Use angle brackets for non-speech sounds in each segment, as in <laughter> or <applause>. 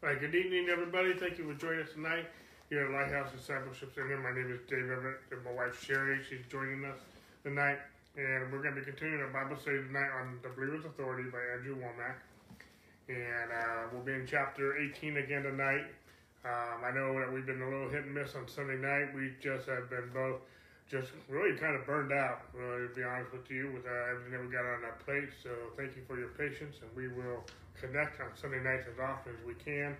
All right, good evening, everybody. Thank you for joining us tonight here at Lighthouse Discipleship Center. My name is Dave Everett, and my wife Sherry. She's joining us tonight, and we're going to be continuing our Bible study tonight on the Believer's Authority by Andrew Wommack. And uh, we'll be in chapter 18 again tonight. Um, I know that we've been a little hit and miss on Sunday night. We just have been both just really kind of burned out, really, to be honest with you, with uh, everything that we got on our plate. So thank you for your patience, and we will connect on Sunday nights as often as we can.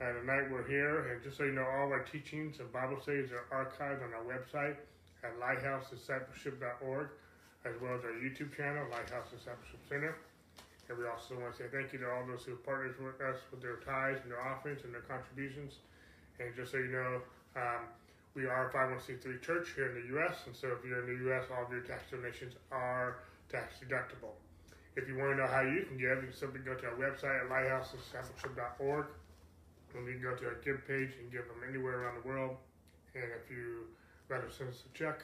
Uh, tonight we're here, and just so you know, all of our teachings and Bible studies are archived on our website at lighthousediscipleship.org, as well as our YouTube channel, Lighthouse Discipleship Center. And we also want to say thank you to all those who have partnered with us with their tithes and their offerings and their contributions. And just so you know, um, we are a 501c3 church here in the U.S., and so if you're in the U.S., all of your tax donations are tax deductible. If you want to know how you can give, you can simply go to our website at lighthousediscipleship.org, and you can go to our give page and give them anywhere around the world. And if you rather send us a check,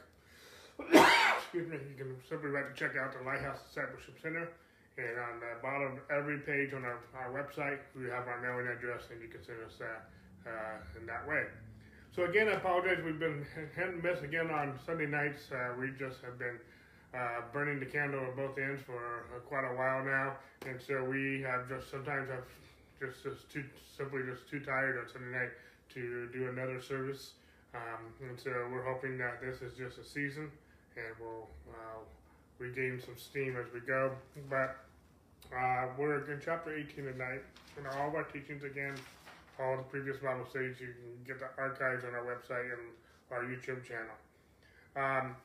<coughs> excuse me, you can simply write the check out to Lighthouse Discipleship Center. And on the bottom of every page on our, our website, we have our mailing address, and you can send us that uh, in that way. So again, I apologize. We've been hit and miss again on Sunday nights. Uh, we just have been uh, burning the candle at both ends for uh, quite a while now, and so we have just sometimes have just just too simply just too tired on Sunday night to do another service. Um, and so we're hoping that this is just a season, and we'll uh, regain some steam as we go. But uh, we're in chapter 18 tonight, and all of our teachings again, all the previous Bible studies, you can get the archives on our website and our YouTube channel. Um,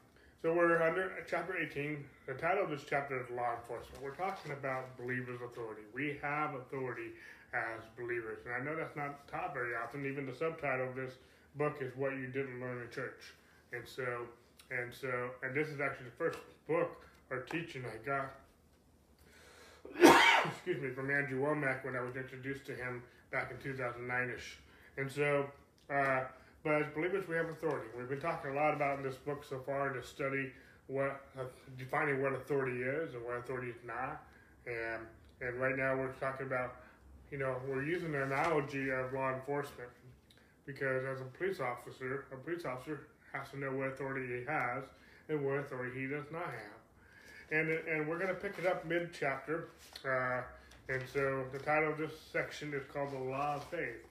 so we're under chapter 18. The title of this chapter is Law Enforcement. We're talking about believers' authority. We have authority as believers, and I know that's not taught very often. Even the subtitle of this book is "What You Didn't Learn in Church," and so and so and this is actually the first book or teaching I got <coughs> excuse me, from Andrew Wommack when I was introduced to him back in 2009ish. And so, uh, but as believers, we have authority. We've been talking a lot about in this book so far to study what uh, defining what authority is and what authority is not. And and right now we're talking about, you know, we're using the analogy of law enforcement because as a police officer, a police officer has to know what authority he has and what authority he does not have and and we're going to pick it up mid chapter. Uh, and so the title of this section is called the Law of Faith.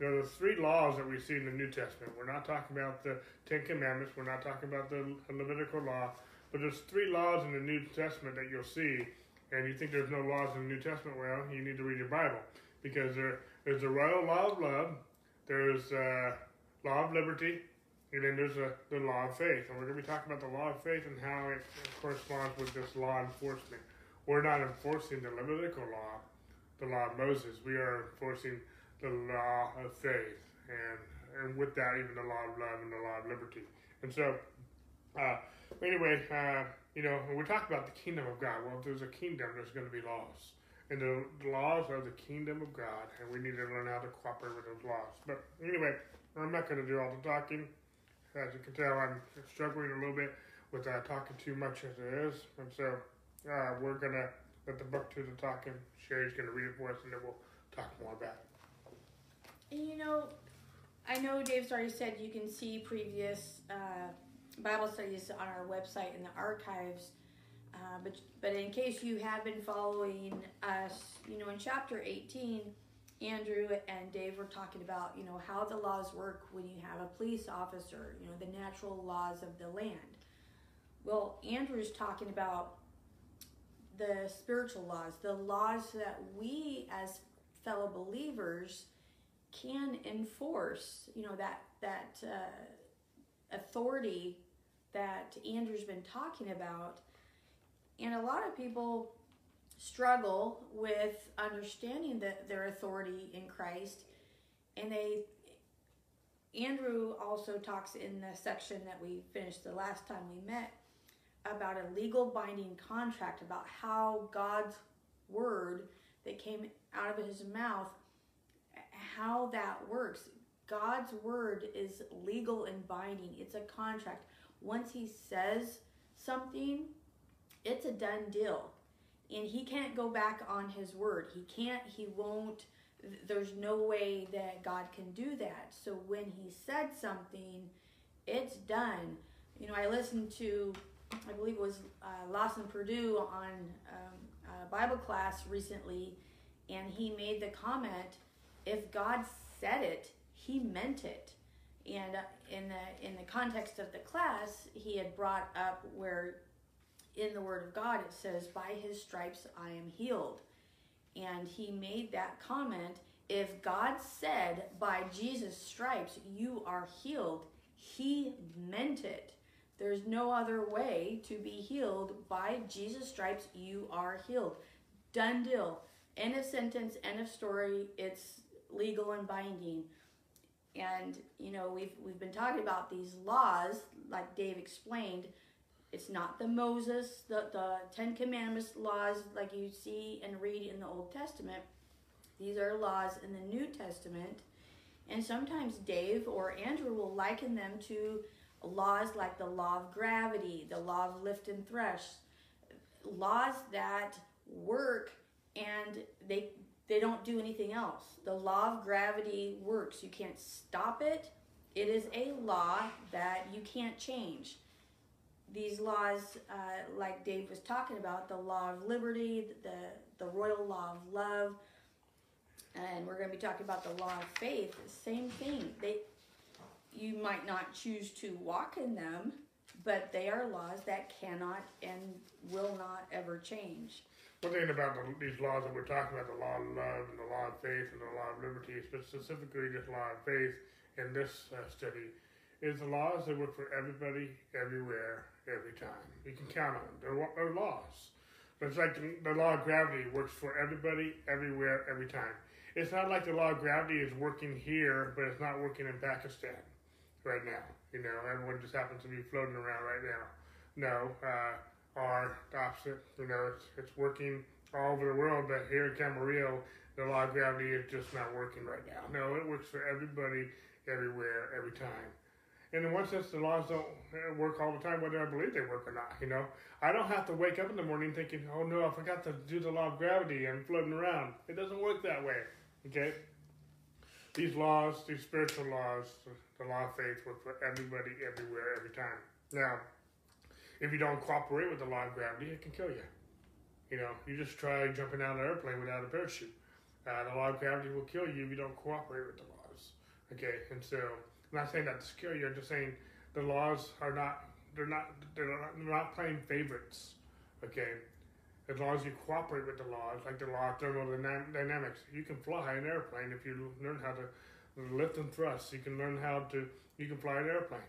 You know, the three laws that we see in the New Testament. We're not talking about the Ten Commandments. We're not talking about the Levitical law. But there's three laws in the New Testament that you'll see. And you think there's no laws in the New Testament? Well, you need to read your Bible because there, there's the royal law of love. There's uh, law of liberty, and then there's a, the law of faith. And we're going to be talking about the law of faith and how it corresponds with this law enforcement. We're not enforcing the Levitical law, the law of Moses. We are enforcing the law of faith. And, and with that, even the law of love and the law of liberty. And so, uh, anyway, uh, you know, when we talk about the kingdom of God, well, if there's a kingdom, there's going to be laws. And the laws are the kingdom of God, and we need to learn how to cooperate with those laws. But anyway, I'm not going to do all the talking. As you can tell, I'm struggling a little bit with uh, talking too much as it is, and so uh, we're gonna let the book do the talking. Sherry's gonna read it for us, and then we'll talk more about it. And you know, I know Dave's already said you can see previous uh, Bible studies on our website in the archives. Uh, but but in case you have been following us, you know, in chapter 18, Andrew and Dave were talking about, you know, how the laws work when you have a police officer, you know, the natural laws of the land. Well, Andrew's talking about the spiritual laws, the laws that we as fellow believers can enforce, you know, that that uh, authority that Andrew's been talking about. And a lot of people struggle with understanding that their authority in Christ. And they, Andrew also talks in the section that we finished the last time we met about a legal binding contract, about how God's word that came out of his mouth, how that works. God's word is legal and binding, it's a contract. Once he says something, it's a done deal and he can't go back on his word. He can't, he won't there's no way that God can do that. So when He said something, it's done. You know, I listened to, I believe it was uh, Lawson Perdue on um, Bible class recently, and he made the comment, if God said it, He meant it. And uh, in the in the context of the class, he had brought up where in the Word of God it says, "By His stripes I am healed," and he made that comment. If God said, "By Jesus' stripes you are healed," He meant it. There's no other way to be healed. By Jesus' stripes you are healed. Done deal. End of sentence. End of story. It's legal and binding. And you know we've we've been talking about these laws like dave explained it's not the moses the, the ten commandments laws like you see and read in the old testament. These are laws in the new testament. And sometimes dave or andrew will liken them to laws like the law of gravity the law of lift and thrust laws that work and they they don't do anything else. The law of gravity works. You can't stop it. It is a law that you can't change. These laws, uh, like Dave was talking about, the law of liberty, the, the royal law of love, and we're going to be talking about the law of faith. Same thing. They, you might not choose to walk in them, but they are laws that cannot and will not ever change. One thing about the, these laws that we're talking about, the law of love and the law of faith and the law of liberty, specifically this law of faith in this uh, study, is the laws that work for everybody, everywhere, every time. You can count on them. They're, they're laws. It's like the, the law of gravity works for everybody, everywhere, every time. It's not like the law of gravity is working here, but it's not working in Pakistan right now. You know, everyone just happens to be floating around right now. No, uh, are the opposite. You know, it's, it's working all over the world, but here in Camarillo, the law of gravity is just not working right now. No, it works for everybody, everywhere, every time. And in one sense, the laws don't uh, work all the time, whether I believe they work or not. You know, I don't have to wake up in the morning thinking, "Oh no, I forgot to do the law of gravity. I'm floating around." It doesn't work that way. Okay. These laws, these spiritual laws, the law of faith, work for everybody, everywhere, every time. Now, if you don't cooperate with the law of gravity, it can kill you. You know, you just try jumping out of an airplane without a parachute. Uh, the law of gravity will kill you if you don't cooperate with the laws. Okay, and so I'm not saying that to scare you. I'm just saying the laws are not they're not they're not, they're not playing favorites. Okay, as long as you cooperate with the laws, like the law of thermodynamics, you can fly an airplane if you learn how to lift and thrust. You can learn how to you can fly an airplane,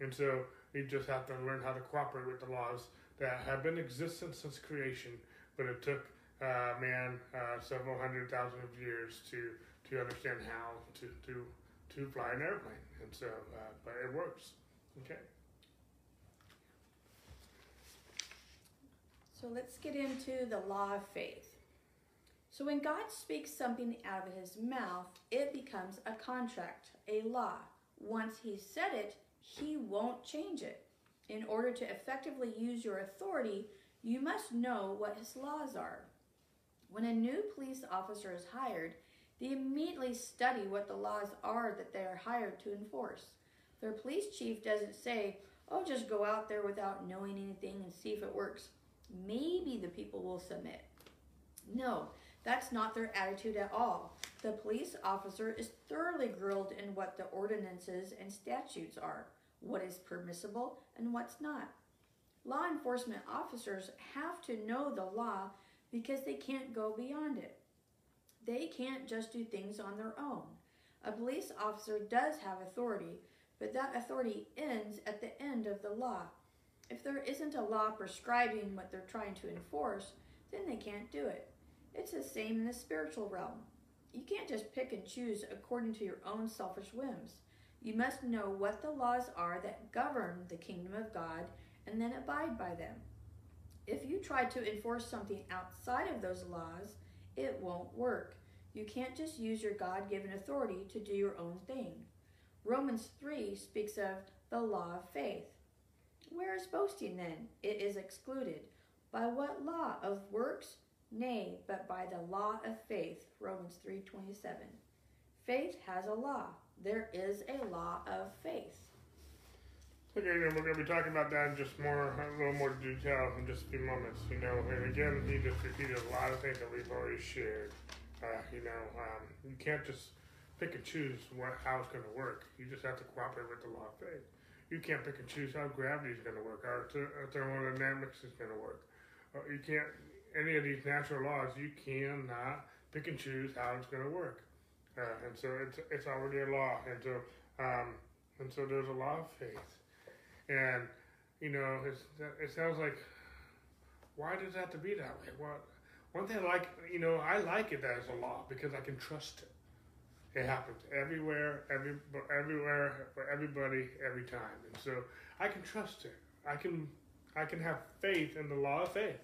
and so you just have to learn how to cooperate with the laws that have been existent since creation, but it took uh, man uh, several hundred thousand of years to to understand how to to to fly an airplane, and so uh, but it works. Okay. So let's get into the law of faith. So when God speaks something out of his mouth, it becomes a contract, a law. Once he said it, he won't change it. In order to effectively use your authority, you must know what his laws are. When a new police officer is hired, they immediately study what the laws are that they are hired to enforce. Their police chief doesn't say, oh, just go out there without knowing anything and see if it works. Maybe the people will submit. No, that's not their attitude at all. The police officer is thoroughly grilled in what the ordinances and statutes are what is permissible and what's not. Law enforcement officers have to know the law because they can't go beyond it. They can't just do things on their own. A police officer does have authority, but that authority ends at the end of the law. If there isn't a law prescribing what they're trying to enforce, then they can't do it. It's the same in the spiritual realm. You can't just pick and choose according to your own selfish whims. You must know what the laws are that govern the kingdom of God and then abide by them. If you try to enforce something outside of those laws, it won't work. You can't just use your God given authority to do your own thing. Romans 3 speaks of the law of faith. Where is boasting then? It is excluded. By what law? Of works? Nay, but by the law of faith. Romans 3:27. Faith has a law. There is a law of faith. Okay, and we're going to be talking about that in just more, a little more detail in just a few moments. You know, and again, he just repeated a lot of things that we've already shared. Uh, you know, um, you can't just pick and choose what how it's going to work. You just have to cooperate with the law of faith. You can't pick and choose how gravity is going to work, how thermodynamics is going to work. Uh, you can't any of these natural laws. You cannot pick and choose how it's going to work. Uh, and so it's it's already a law, and so um, and so there's a law of faith, and you know it's, it sounds like why does that have to be that way? What one thing I like, you know, I like it as a law because I can trust it. It happens everywhere, every everywhere for everybody, every time, and so I can trust it. I can I can have faith in the law of faith,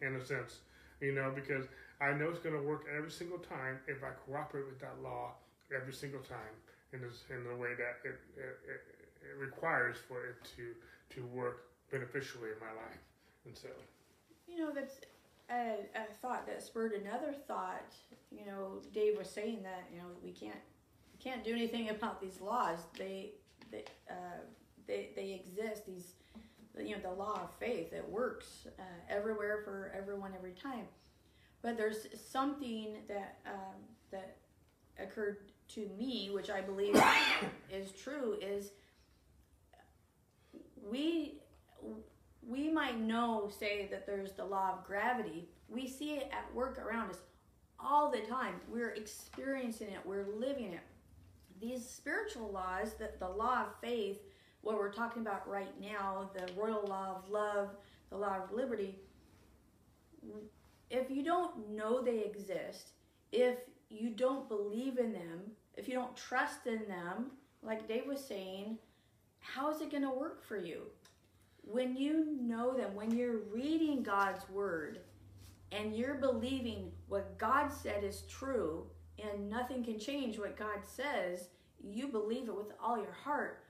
in a sense, you know, because I know it's going to work every single time if I cooperate with that law every single time in, this, in the way that it, it, it, requires for it to, to work beneficially in my life. And so, You know, that's a, a thought that spurred another thought. You know, Dave was saying that you know we can't we can't do anything about these laws. They they uh, they, they exist. These you know the law of faith it works uh, everywhere for everyone every time. But there's something that um, that occurred to me, which I believe <coughs> is true, is we we might know, say that there's the law of gravity. We see it at work around us all the time. We're experiencing it. We're living it. These spiritual laws, that the law of faith, what we're talking about right now, the royal law of love, the law of liberty, if you don't know they exist, if you don't believe in them, if you don't trust in them, like Dave was saying, how is it going to work for you? When you know them, when you're reading God's word and you're believing what God said is true and nothing can change what God says, you believe it with all your heart.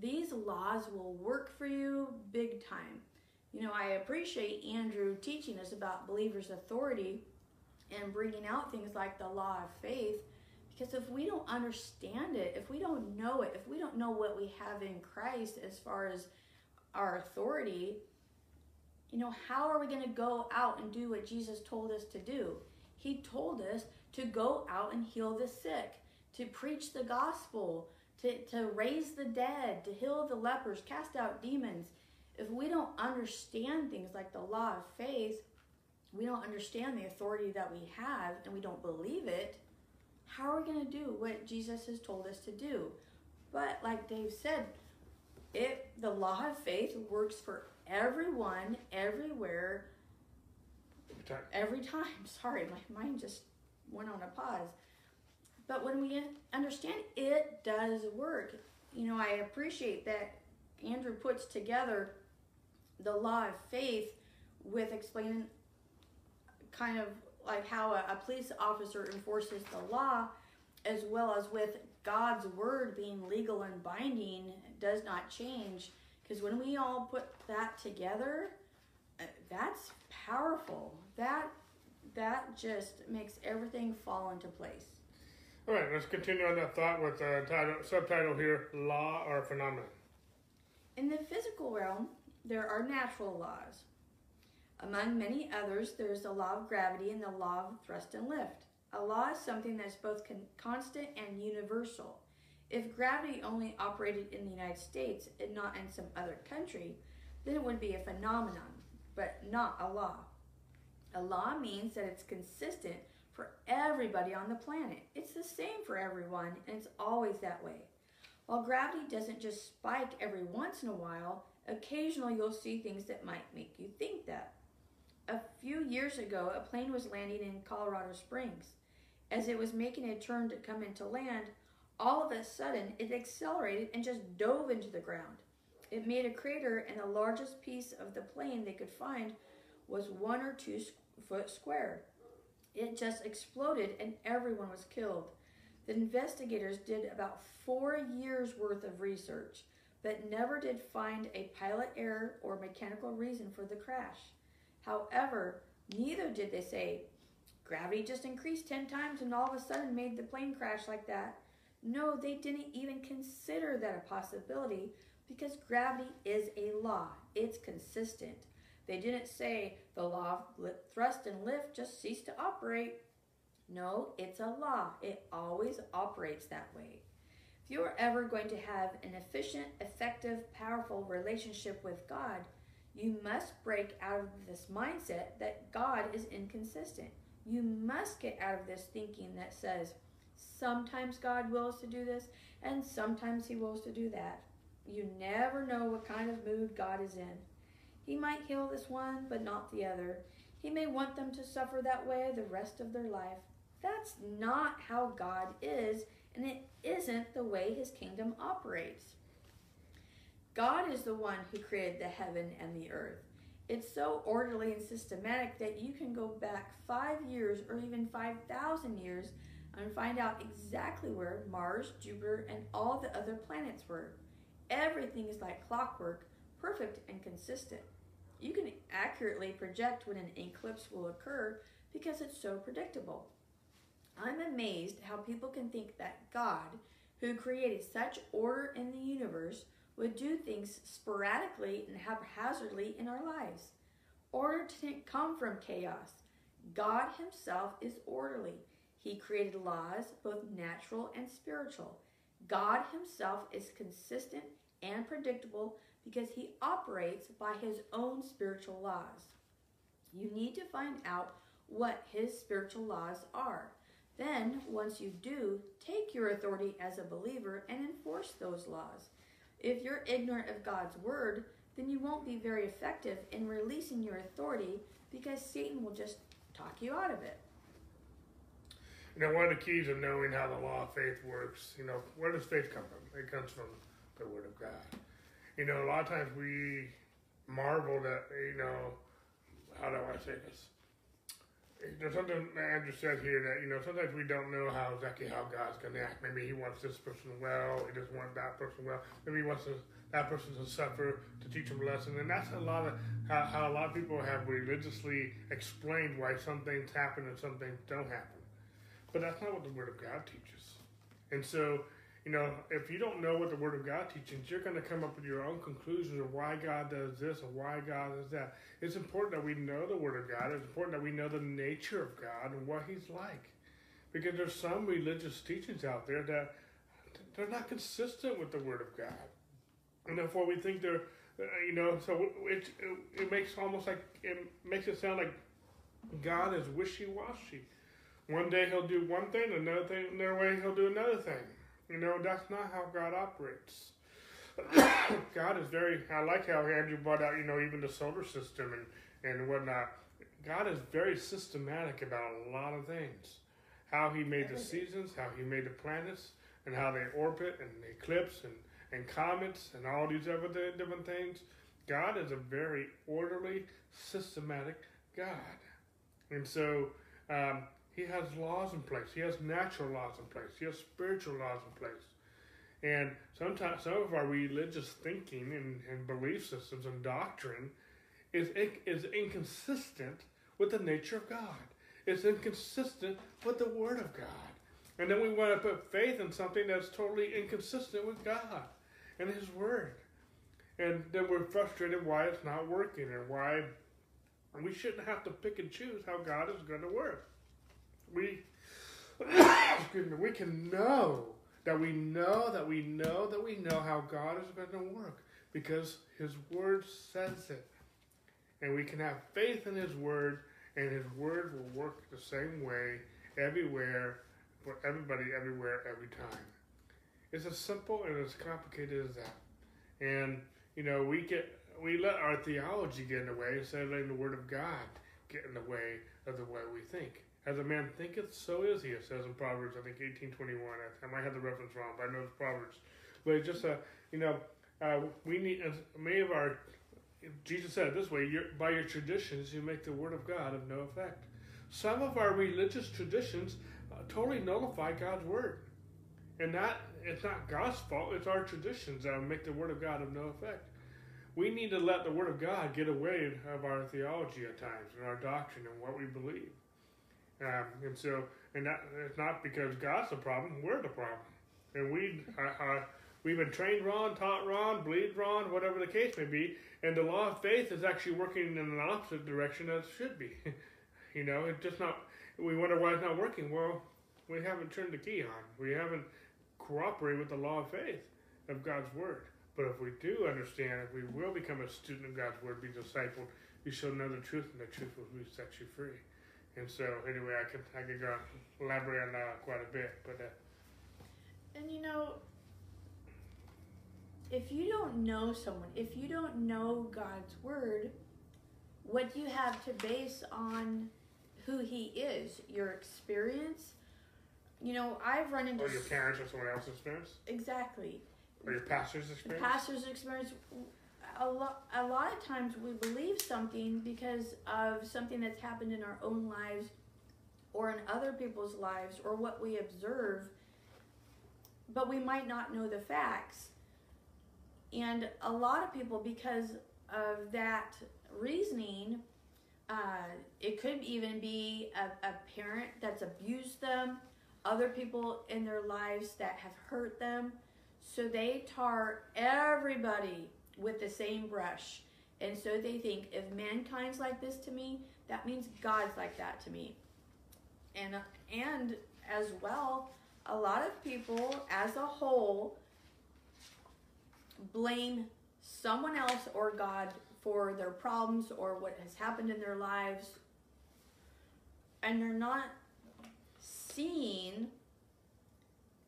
These laws will work for you big time. You know, I appreciate Andrew teaching us about believers' authority and bringing out things like the law of faith because if we don't understand it, if we don't know it, if we don't know what we have in Christ as far as our authority, you know, how are we going to go out and do what Jesus told us to do? He told us to go out and heal the sick, to preach the gospel, to, to raise the dead, to heal the lepers, cast out demons if we don't understand things like the law of faith, we don't understand the authority that we have and we don't believe it, how are we going to do what Jesus has told us to do? But like Dave said, it the law of faith works for everyone, everywhere, every time. every time. <laughs> Sorry, my mind just went on a pause. But when we understand it does work, you know, I appreciate that Andrew puts together the law of faith with explaining kind of like how a, a, police officer enforces the law as well as with God's word being legal and binding does not change. Because when we all put that together uh, that's powerful. That that just makes everything fall into place. All right let's continue on that thought with the title, subtitle here law or phenomenon. In the physical realm there are natural laws. Among many others, there is the law of gravity and the law of thrust and lift. A law is something that's both con- constant and universal. If gravity only operated in the United States and not in some other country, then it would be a phenomenon, but not a law. A law means that it's consistent for everybody on the planet. It's the same for everyone, and it's always that way. While gravity doesn't just spike every once in a while, Occasionally, you'll see things that might make you think that. A few years ago, a plane was landing in Colorado Springs. As it was making a turn to come into land, all of a sudden it accelerated and just dove into the ground. It made a crater, and the largest piece of the plane they could find was one or two foot square. It just exploded, and everyone was killed. The investigators did about four years worth of research but never did find a pilot error or mechanical reason for the crash. However, Neither did they say, gravity just increased 10 times and all of a sudden made the plane crash like that. No, they didn't even consider that a possibility because gravity is a law, it's consistent. They didn't say the law of thrust and lift just ceased to operate. No, it's a law. It always operates that way. If you are ever going to have an efficient, effective, powerful relationship with God, you must break out of this mindset that God is inconsistent. You must get out of this thinking that says, sometimes God wills to do this and sometimes He wills to do that. You never know what kind of mood God is in. He might heal this one, but not the other. He may want them to suffer that way the rest of their life. That's not how God is, and it isn't the way his kingdom operates. God is the one who created the heaven and the earth. It's so orderly and systematic that you can go back five years or even 5,000 years and find out exactly where Mars, Jupiter, and all the other planets were. Everything is like clockwork, perfect and consistent. You can accurately project when an eclipse will occur because it's so predictable. I'm amazed how people can think that God, who created such order in the universe, would do things sporadically and haphazardly in our lives. Order didn't come from chaos. God Himself is orderly. He created laws, both natural and spiritual. God Himself is consistent and predictable because He operates by His own spiritual laws. You need to find out what His spiritual laws are. Then, once you do, take your authority as a believer and enforce those laws. If you're ignorant of God's word, then you won't be very effective in releasing your authority because Satan will just talk you out of it. You know, one of the keys of knowing how the law of faith works, you know, where does faith come from? It comes from the Word of God. You know, a lot of times we marvel that, you know, how do I say this? There's something Andrew said here that you know sometimes we don't know how exactly how God's to act. Maybe He wants this person well, He doesn't want that person well. Maybe He wants to, that person to suffer to teach them a lesson, and that's a lot of how, how a lot of people have religiously explained why some things happen and some things don't happen. But that's not what the Word of God teaches, and so you know, if you don't know what the Word of God teaches, you're going to come up with your own conclusions of why God does this or why God does that. It's important that we know the Word of God. It's important that we know the nature of God and what He's like. Because there's some religious teachings out there that they're not consistent with the Word of God. And therefore we think they're, uh, you know, so it, it, makes almost like, it makes it sound like God is wishy-washy. One day he'll do one thing, another thing, another way he'll do another thing. You know, that's not how God operates. <coughs> God is very, I like how Andrew brought out, you know, even the solar system and, and whatnot. God is very systematic about a lot of things. How he made the seasons, how he made the planets, and how they orbit and eclipse and, and comets and all these other different things. God is a very orderly, systematic God. And so um, he has laws in place. He has natural laws in place. He has spiritual laws in place. And sometimes some of our religious thinking and, and belief systems and doctrine is, is inconsistent with the nature of God. It's inconsistent with the Word of God. And then we want to put faith in something that's totally inconsistent with God and His Word. And then we're frustrated why it's not working and why we shouldn't have to pick and choose how God is going to work we <coughs> excuse me, we can know that we know that we know that we know how God is going to work because His Word says it. And we can have faith in His Word, and His Word will work the same way everywhere for everybody, everywhere, every time. It's as simple and as complicated as that. And, you know, we get we let our theology get in the way instead of letting the Word of God get in the way of the way we think. As a man thinketh, so is he. It says in Proverbs, I think eighteen twenty one. I, I might have the reference wrong, but I know it's Proverbs. But it's just a, you know, uh, we need as many of our. Jesus said this way: by your traditions, you make the word of God of no effect. Some of our religious traditions uh, totally nullify God's word, and that it's not God's fault. It's our traditions that make the word of God of no effect. we need to let the Word of God get away of our theology at times and our doctrine and what we believe. Um, and so, and that it's not because God's the problem; we're the problem. And we, uh, uh, we've been trained wrong, taught wrong, believed wrong, whatever the case may be. And the law of faith is actually working in an opposite direction as it should be. <laughs> you know, it's just not. We wonder why it's not working. Well, we haven't turned the key on. We haven't cooperated with the law of faith of God's word. But if we do understand, if we will become a student of God's word, be discipled, you shall know the truth, and the truth will set you free. And so, anyway, I could I could go elaborate on that quite a bit, but. Uh, and you know, if you don't know someone, if you don't know God's word, what do you have to base on who He is, your experience. You know, I've run into. Or your parents or someone else's experience. Exactly. Or your pastor's experience. The pastor's experience. A lot, a lot of times we believe something because of something that's happened in our own lives or in other people's lives or what we observe but we might not know the facts. And a lot of people, because of that reasoning, uh, it could even be a, a parent that's abused them, other people in their lives that have hurt them. So they tar everybody with the same brush. And so they think if mankind's like this to me, that means God's like that to me. And and as well, a lot of people as a whole blame someone else or God for their problems or what has happened in their lives. And they're not seeing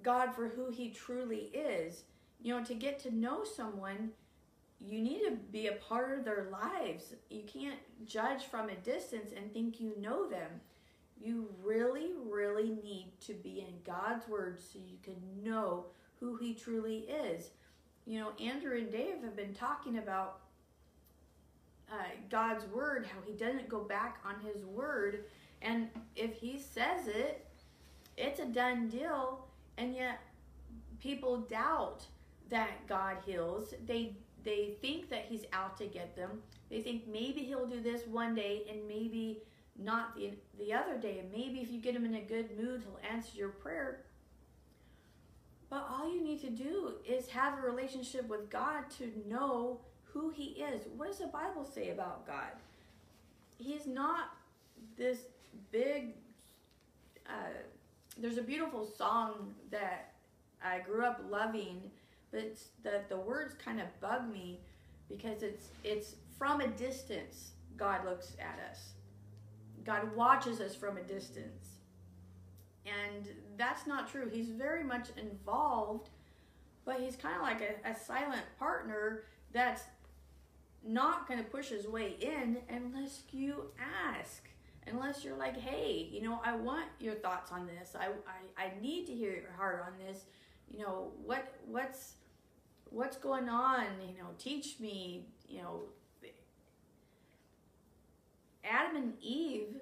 God for who He truly is. You know, to get to know someone, you need to be a part of their lives. You can't judge from a distance and think you know them. You really, really need to be in God's Word so you can know who He truly is. You know, Andrew and Dave have been talking about uh, God's Word, how He doesn't go back on His Word. And if He says it, it's a done deal. And yet, people doubt that God heals. They they think that He's out to get them. They think maybe He'll do this one day, and maybe not the, the other day. Maybe if you get him in a good mood, he'll answer your prayer. But all you need to do is have a relationship with God to know who he is. What does the Bible say about God? He's not this big. Uh, there's a beautiful song that I grew up loving, it's, the the words kind of bug me because it's it's from a distance. God looks at us God watches us from a distance. And that's not true. He's very much involved, but he's kind of like a, a silent partner that's not going to push his way in unless you ask. Unless you're like, hey, you know, I want your thoughts on this. I, I, I need to hear your heart on this. You know, what what's what's going on? You know, teach me, you know, Adam and Eve,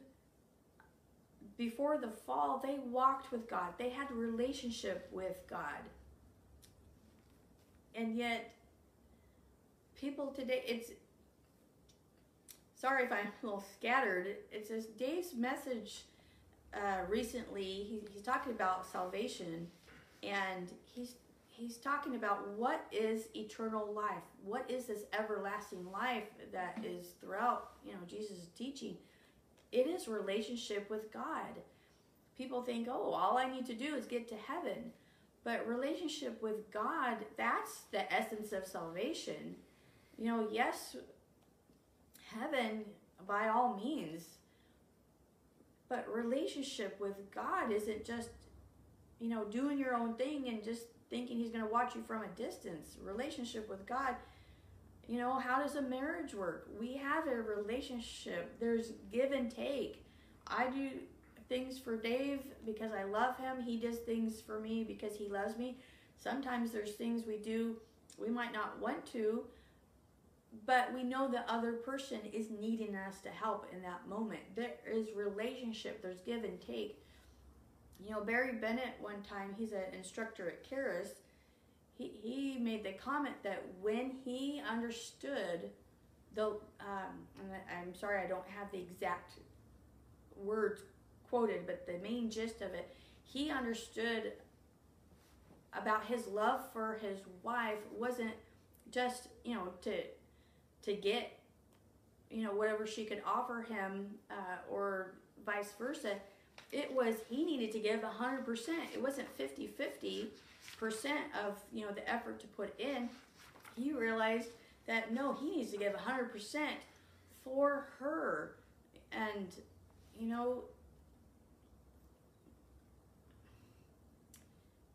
before the fall, they walked with God. They had a relationship with God. And yet, people today, it's sorry if I'm a little scattered. It says Dave's message uh, recently, he, he's talking about salvation, and he's he's talking about what is eternal life what is this everlasting life that is throughout you know jesus' teaching. It is relationship with god. People think oh all i need to do is get to heaven. But relationship with god that's the essence of salvation. You know yes heaven by all means. But relationship with god isn't just you know doing your own thing and just thinking he's going to watch you from a distance. Relationship with God, you know, how does a marriage work? We have a relationship, there's give and take. I do things for Dave because I love him, he does things for me because he loves me. Sometimes there's things we do we might not want to, but we know the other person is needing us to help in that moment. There is relationship, there's give and take. You know, Barry Bennett, one time, he's an instructor at Charis. he, he made the comment that when he understood the um, I'm sorry I don't have the exact words quoted, but the main gist of it, he understood about his love for his wife wasn't just you know to to get you know whatever she could offer him uh, or vice versa it was he needed to give 100% it wasn't 50 50 percent of you know the effort to put in. He realized that no he needs to give 100% for her. And you know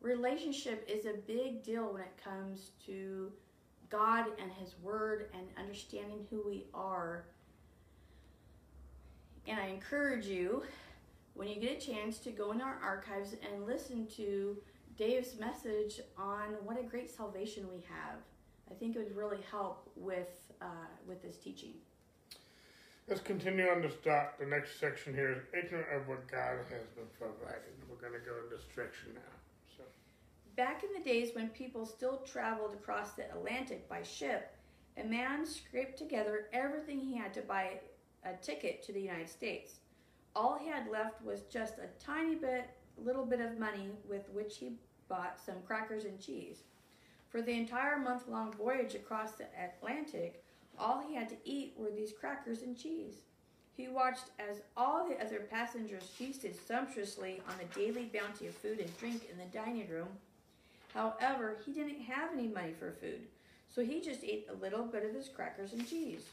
relationship is a big deal when it comes to God and His Word and understanding who we are. And I encourage you, when you get a chance, to go in our archives and listen to Dave's message on what a great salvation we have. I think it would really help with uh, with this teaching. Let's continue on this dot. The next section here is ignorant of what God has been provided. We're going to go in this direction now. So. Back in the days when people still traveled across the Atlantic by ship, a man scraped together everything he had to buy a ticket to the United States. All he had left was just a tiny bit, little bit of money with which he bought some crackers and cheese. For the entire month long voyage across the Atlantic, all he had to eat were these crackers and cheese. He watched as all the other passengers feasted sumptuously on the daily bounty of food and drink in the dining room However, he didn't have any money for food, so he just ate a little bit of his crackers and cheese.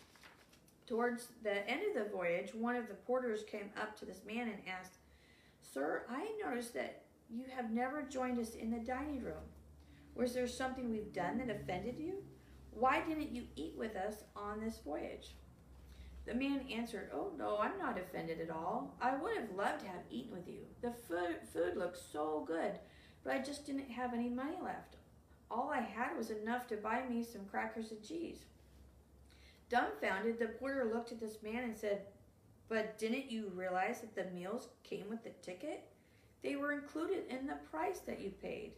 Towards the end of the voyage, one of the porters came up to this man and asked, Sir, I noticed that you have never joined us in the dining room. Was there something we've done that offended you? Why didn't you eat with us on this voyage? The man answered, Oh, no, I'm not offended at all. I would have loved to have eaten with you. The food, food looks so good, but I just didn't have any money left. All I had was enough to buy me some crackers and cheese. Dumbfounded, the porter looked at this man and said, But didn't you realize that the meals came with the ticket? They were included in the price that you paid.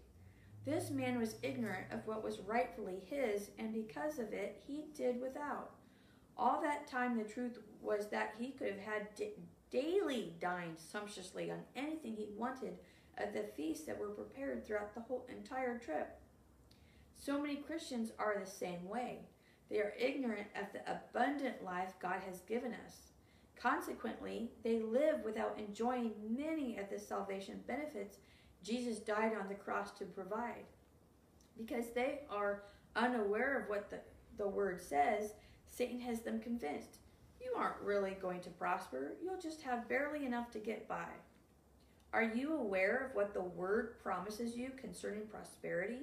This man was ignorant of what was rightfully his, and because of it, he did without. All that time, the truth was that he could have had daily dined sumptuously on anything he wanted at the feasts that were prepared throughout the whole entire trip. So many Christians are the same way. They are ignorant of the abundant life God has given us. Consequently, they live without enjoying many of the salvation benefits Jesus died on the cross to provide. Because they are unaware of what the, the word says, Satan has them convinced. You aren't really going to prosper, you'll just have barely enough to get by. Are you aware of what the word promises you concerning prosperity?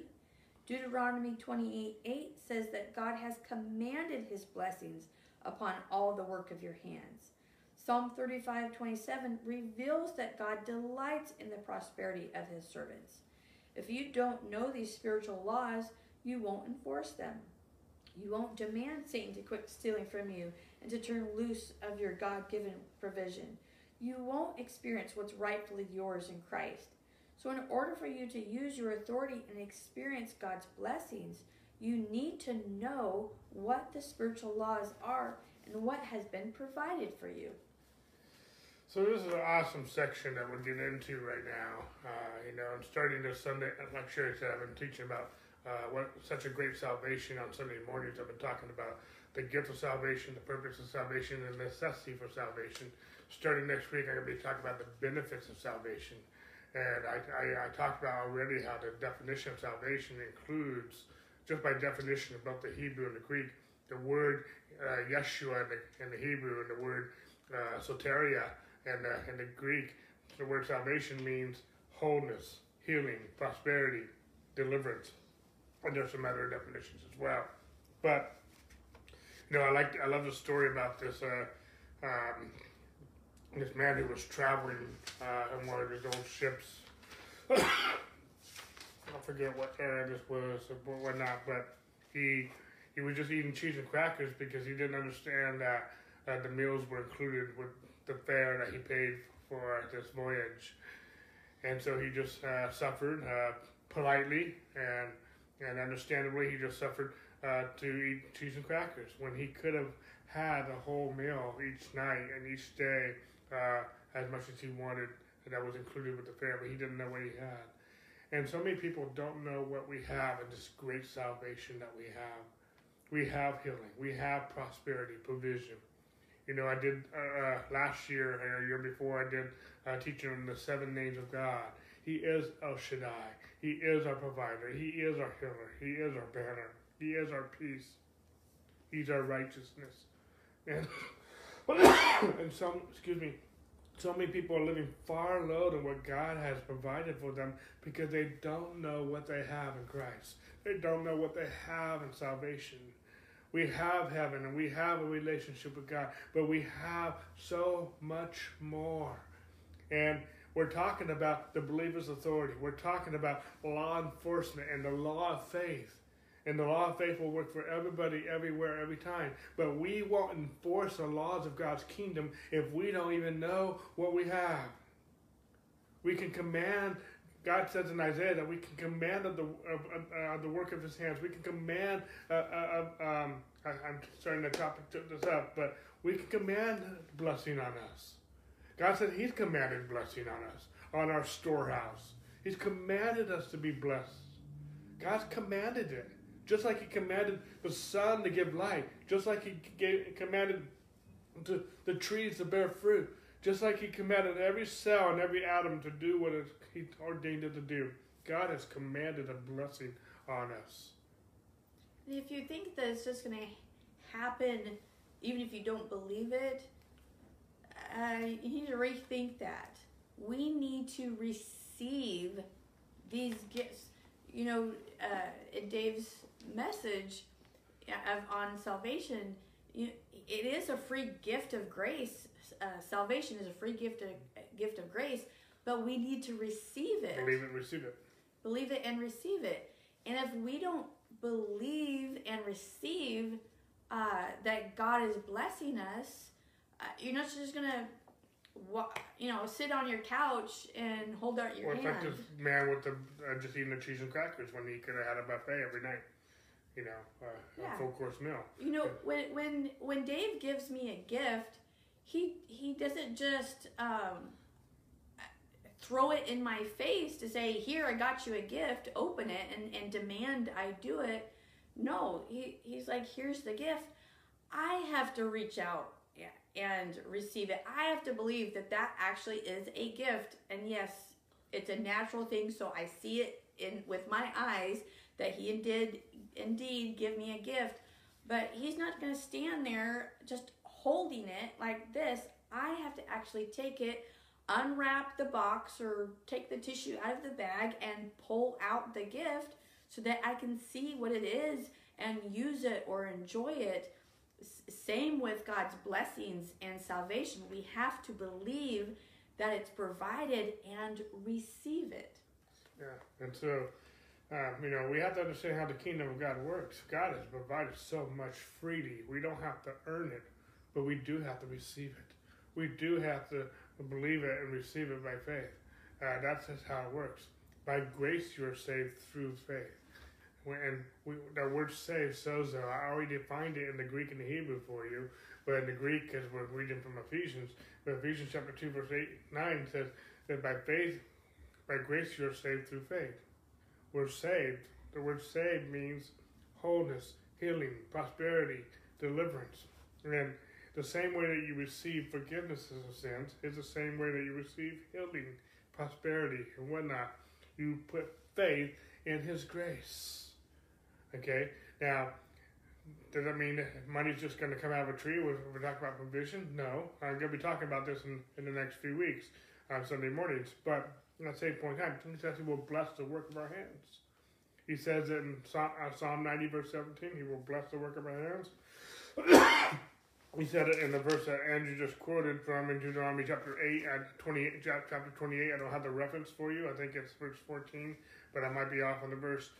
Deuteronomy 28 8 says that God has commanded his blessings upon all the work of your hands. Psalm 35 27 reveals that God delights in the prosperity of his servants. If you don't know these spiritual laws, you won't enforce them. You won't demand Satan to quit stealing from you and to turn loose of your God given provision you won't experience what's rightfully yours in Christ. So, in order for you to use your authority and experience God's blessings, you need to know what the spiritual laws are and what has been provided for you. So this is an awesome section that we're getting into right now. Uh, you know, I'm starting this Sunday, like Sherry said, I've been teaching about uh, what such a great salvation on Sunday mornings. I've been talking about the gift of salvation, the purpose of salvation, the necessity for salvation starting next week, I'm going to be talking about the benefits of salvation. And I, I, I, talked about already how the definition of salvation includes, just by definition, about the Hebrew and the Greek, the word uh, Yeshua in the, in the, Hebrew and the word uh, soteria in the, in the Greek. The word salvation means wholeness, healing, prosperity, deliverance. And there's some other definitions as well. But, you know, I like I love the story about this. Uh, um, this man who was traveling uh, in one of his old ships. <coughs> I forget what era this was or whatnot, but he he was just eating cheese and crackers because he didn't understand that uh, the meals were included with the fare that he paid for this voyage, and so he just uh, suffered uh, politely and And understandably, he just suffered uh, to eat cheese and crackers when he could have had a whole meal each night and each day uh, as much as he wanted that was included with the family. He didn't know what he had. And so many people don't know what we have in this great salvation that we have. We have healing, we have prosperity, provision. You know, I did uh, uh, last year or year before, I did uh, teaching on the seven names of God. He is El Shaddai. He is our provider. He is our healer. He is our banner. He is our peace. He's our righteousness. And, <laughs> <coughs> and some, excuse me, so many people are living far lower than what God has provided for them because they don't know what they have in Christ. They don't know what they have in salvation. We have heaven and we have a relationship with God, but we have so much more. And we're talking about the believer's authority. We're talking about law enforcement and the law of faith. And the law of faith will work for everybody, everywhere, every time. But we won't enforce the laws of God's kingdom if we don't even know what we have. We can command, God says in Isaiah that we can command of the, of, uh, the work of his hands. We can command, uh, uh, um, I, am starting to topic this up, but we can command blessing on us. God said he's commanded blessing on us, on our storehouse. He's commanded us to be blessed. God's commanded it. Just like he commanded the sun to give light, just like he gave, commanded to, the trees to bear fruit, just like he commanded every cell and every atom to do what he ordained it to do. God has commanded a blessing on us. If you think that it's just going to happen, even if you don't believe it, uh, you need to rethink that. We need to receive these gifts. You know, uh, in Dave's message of, on salvation, you, it is a free gift of grace. Uh, salvation is a free gift of, gift of grace, but we need to receive it. Believe it, receive it. Believe it and receive it. And if we don't believe and receive uh, that God is blessing us, uh, you're not just gonna you know, sit on your couch and hold out your or hand. Or like this man with the uh, just eating the cheese and crackers when he could have had a buffet every night you know, uh, yeah. a full course meal. You know, when when when Dave gives me a gift, he he doesn't just um, throw it in my face to say, "Here, I got you a gift. Open it," and and demand I do it. No, he he's like, "Here's the gift." I have to reach out and receive it. I have to believe that that actually is a gift, and yes, it's a natural thing. So I see it in with my eyes that he did indeed give me a gift, but he's not going to stand there just holding it like this. I have to actually take it, unwrap the box or take the tissue out of the bag and pull out the gift so that I can see what it is and use it or enjoy it. Same with God's blessings and salvation. We have to believe that it's provided and receive it. Yeah, and so um, you know, we have to understand how the kingdom of God works. God has provided so much freely. We don't have to earn it, but we do have to receive it. We do have to believe it and receive it by faith. Uh, that's just how it works. By grace, you are saved through faith. And we, the word saved, sozo, I already defined it in the Greek and the Hebrew for you, but in the Greek, because we're reading from Ephesians, but Ephesians chapter 2, verse 8, 9 says that by faith, by grace, you are saved through faith we're saved. The word saved means wholeness, healing, prosperity, deliverance. And the same way that you receive forgiveness of sins is the same way that you receive healing, prosperity, and whatnot. You put faith in His grace. Okay? Now, does that mean money's just going to come out of a tree? We're, we're talking about provision? No. I'm going to be talking about this in, in the next few weeks on Sunday mornings. But at the same point in time, says he will bless the work of our hands. He says in Psalm, uh, Psalm 90, verse 17, he will bless the work of our hands. <coughs> he said it in the verse that Andrew just quoted from in Deuteronomy chapter 8 and 28, chapter 28. I don't have the reference for you. I think it's verse 14, but I might be off on the verse.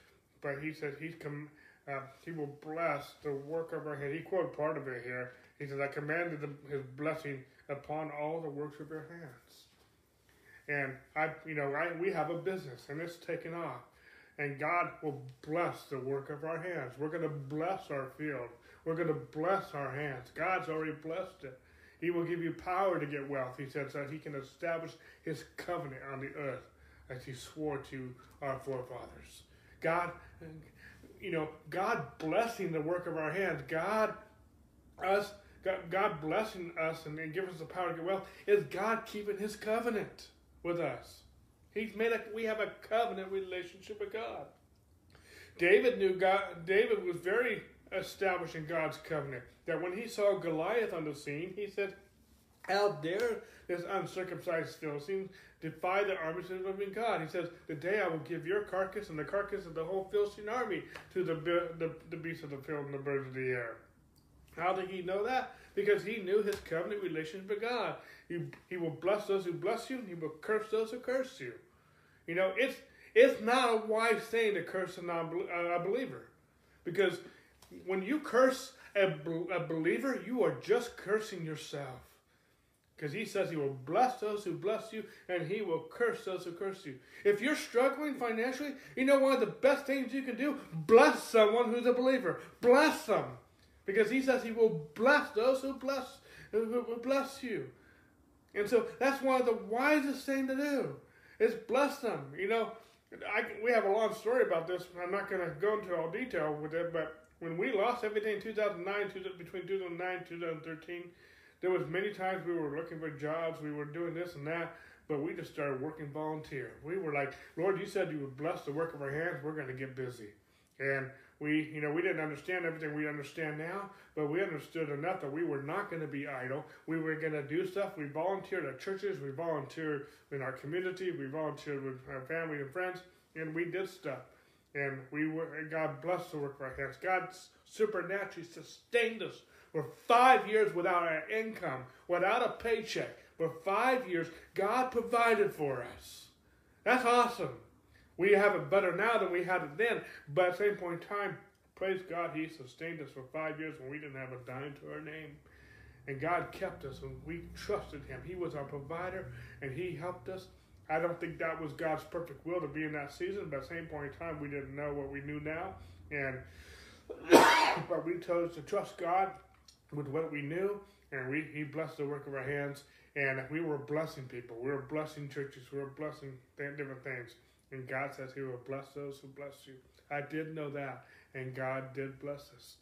But he says he's come, uh, he will bless the work of our hands. He quoted part of it here. He says, I commanded the, his blessing upon all the works of your hands. And I, you know, I, we have a business and it's taken off. and God will bless the work of our hands. We're going to bless our field. We're going to bless our hands. God's already blessed it. He will give you power to get wealth, he says, that he can establish his covenant on the earth as he swore to our forefathers. God, you know, God blessing the work of our hands, God, us, God, blessing us and, and giving us the power to get wealth, is God keeping his covenant with us. He's made a, we have a covenant relationship with God. David knew God, David was very established in God's covenant. That when he saw Goliath on the scene, he said, How there, this uncircumcised Philistine defy the armies of the living God? He says, The day I will give your carcass and the carcass of the whole Philistine army to the, the, the beasts of the field and the birds of the air. How did he know that? Because he knew his covenant relationship with God. He, he will bless those who bless you, and he will curse those who curse you. You know, it's it's not a wise thing to curse a non-believer, because when you curse a, a believer, you are just cursing yourself. Because he says he will bless those who bless you, and he will curse those who curse you. If you're struggling financially, you know one of the best things you can do? Bless someone who's a believer. Bless them. Because he says he will bless those who bless who bless you. And so that's one of the wisest things to do is bless them. You know, I, we have a long story about this. I'm not going to go into all detail with it, but when we lost everything in 2009, between 2009 and 2013, there was many times we were looking for jobs, we were doing this and that, but we just started working volunteer. We were like, Lord, you said you would bless the work of our hands. We're going to get busy. And we, you know, we didn't understand everything we understand now, but we understood enough that we were not going to be idle. We were going to do stuff. We volunteered at churches. We volunteered in our community. We volunteered with our family and friends, and we did stuff. And we were, God blessed the work of our hands. God supernaturally sustained us for five years without an income, without a paycheck. For five years, God provided for us. That's awesome. We have it better now than we had it then, but at the same point in time, praise God, He sustained us for five years when we didn't have a dime to our name. And God kept us and we trusted Him. He was our provider and He helped us I don't think that was God's perfect will to be in that season, but at the same point in time, we didn't know what we knew now. And <coughs> but we chose to trust God with what we knew, and we He blessed the work of our hands, and we were blessing people. We were blessing churches. We were blessing different things. And God says He will bless those who bless you. I did know that, and God did bless us.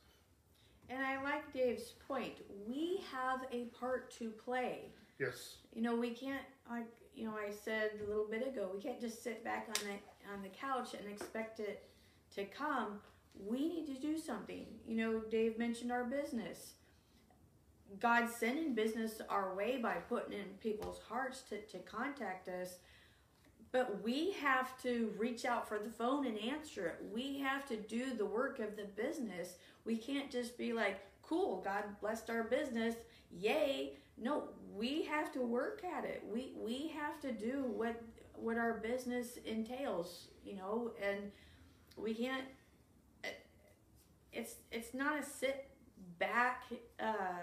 And I like Dave's point. We have a part to play. Yes. You know, we can't like you know, I said a little bit ago, we can't just sit back on the on the couch and expect it to come. We need to do something. You know, Dave mentioned our business. God's sending business our way by putting in people's hearts to, to contact us. But we have to reach out for the phone and answer it. We have to do the work of the business. We can't just be like, cool, God blessed our business. Yay. No, we have to work at it. We we have to do what what our business entails, you know, and we can't. It's it's not a sit back uh,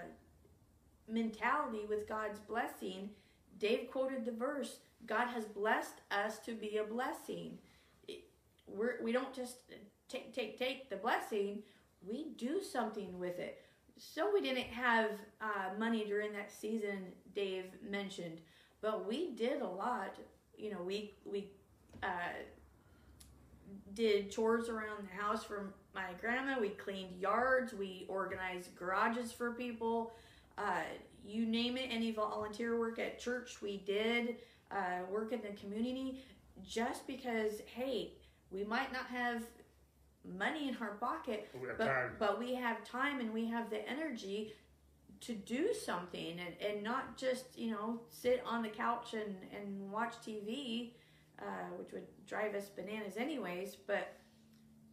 mentality with God's blessing. Dave quoted the verse: "God has blessed us to be a blessing." We're, we don't just take take take the blessing. We do something with it. So we didn't have uh, money during that season Dave mentioned, but we did a lot. You know, we we uh, did chores around the house for my grandma. We cleaned yards. We organized garages for people. Uh, you name it, any volunteer work at church, we did. Uh, work in the community, just because hey, we might not have money in our pocket, but, but, but, we have time and we have the energy to do something and, and not just, you know, sit on the couch and, and watch TV, uh, which would drive us bananas anyways. But,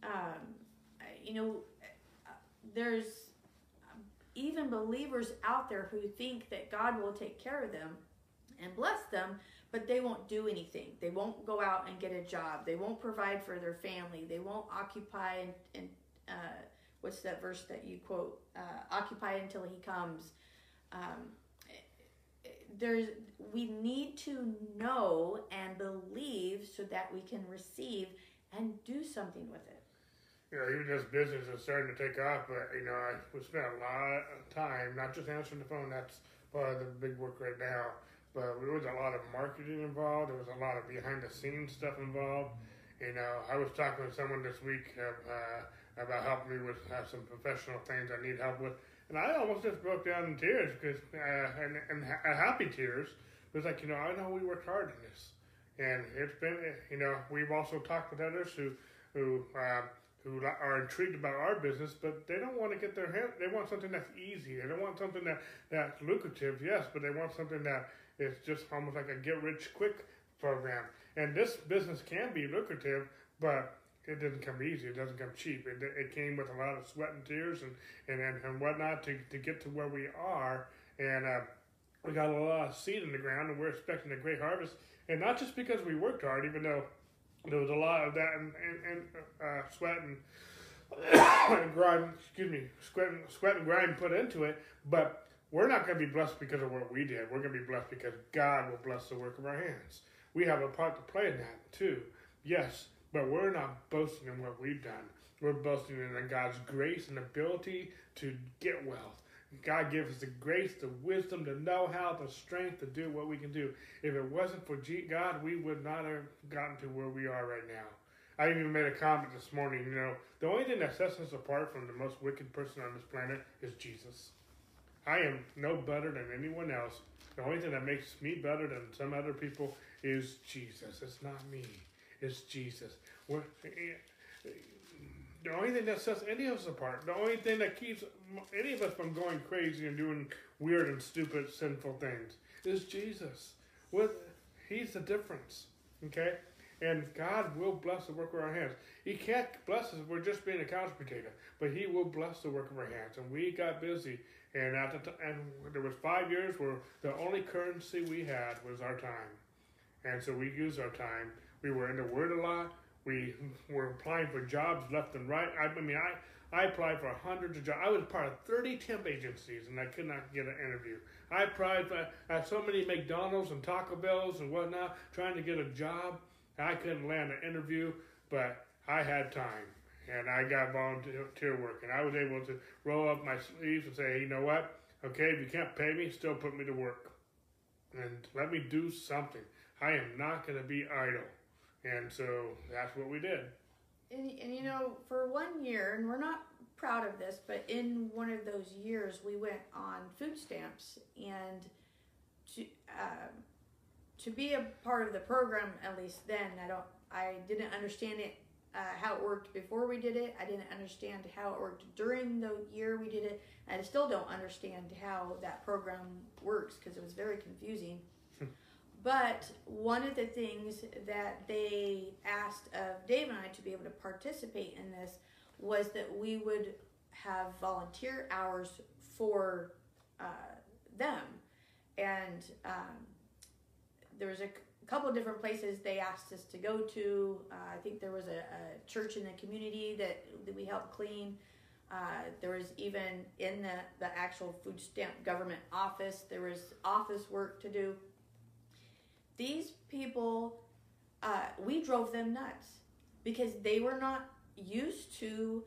um, you know, there's even believers out there who think that God will take care of them and bless them, but they won't do anything. They won't go out and get a job. They won't provide for their family. They won't occupy and, and uh, what's that verse that you quote? Uh, occupy until he comes. Um, there's we need to know and believe so that we can receive and do something with it. You know, even this business is starting to take off, but you know, I we spent a lot of time not just answering the phone. That's part of the big work right now. But there was a lot of marketing involved. There was a lot of behind the scenes stuff involved. You know, I was talking with someone this week uh, about helping me with uh, some professional things I need help with, and I almost just broke down in tears because uh, and and ha- happy tears. It was like you know I know we worked hard in this, and it's been you know we've also talked with others who who. Uh, who are intrigued about our business, but they don't want to get their hand. They want something that's easy. They don't want something that that's lucrative, yes, but they want something that is just almost like a get rich quick program. And this business can be lucrative, but it doesn't come easy. It doesn't come cheap. It, it came with a lot of sweat and tears and and and, and whatnot to to get to where we are. And uh, we got a lot of seed in the ground, and we're expecting a great harvest. And not just because we worked hard, even though there was a lot of that and, and, and uh, sweat and, <coughs> and grind, excuse me, sweat and, sweat and grind put into it. But we're not going to be blessed because of what we did. We're going to be blessed because God will bless the work of our hands. We have a part to play in that too. Yes, but we're not boasting in what we've done. We're boasting in God's grace and ability to get wealth. God gives us the grace, the wisdom, the know how, the strength to do what we can do. If it wasn't for God, we would not have gotten to where we are right now. I even made a comment this morning. You know, the only thing that sets us apart from the most wicked person on this planet is Jesus. I am no better than anyone else. The only thing that makes me better than some other people is Jesus. It's not me. It's Jesus. We're, the only thing that sets any of us apart, the only thing that keeps any of us from going crazy and doing weird and stupid, sinful things is Jesus. With He's the difference. Okay? And God will bless the work of our hands. He can't bless us if we're just being a couch potato, but He will bless the work of our hands. And we got busy, and at the t- and there was five years where the only currency we had was our time, and so we used our time. We were in the Word a lot. We were applying for jobs left and right. I, I mean, I, I applied for hundreds of jobs. I was part of 30 temp agencies, and I could not get an interview. I applied for at so many McDonald's and Taco Bells and whatnot, trying to get a job. I couldn't land an interview, but I had time, and I got volunteer work, and I was able to roll up my sleeves and say, hey, you know what? Okay, if you can't pay me, still put me to work, and let me do something. I am not going to be idle. And so that's what we did. And, and you know, for one year, and we're not proud of this, but in one of those years, we went on food stamps, and to uh, to be a part of the program, at least then, I don't, I didn't understand it uh, how it worked before we did it. I didn't understand how it worked during the year we did it. I still don't understand how that program works because it was very confusing. But one of the things that they asked of Dave and I to be able to participate in this was that we would have volunteer hours for uh, them. And um, there was a couple different places they asked us to go to. Uh, I think there was a, a, church in the community that, that we helped clean. Uh, there was even in the, the actual food stamp government office, there was office work to do these people, uh, we drove them nuts because they were not used to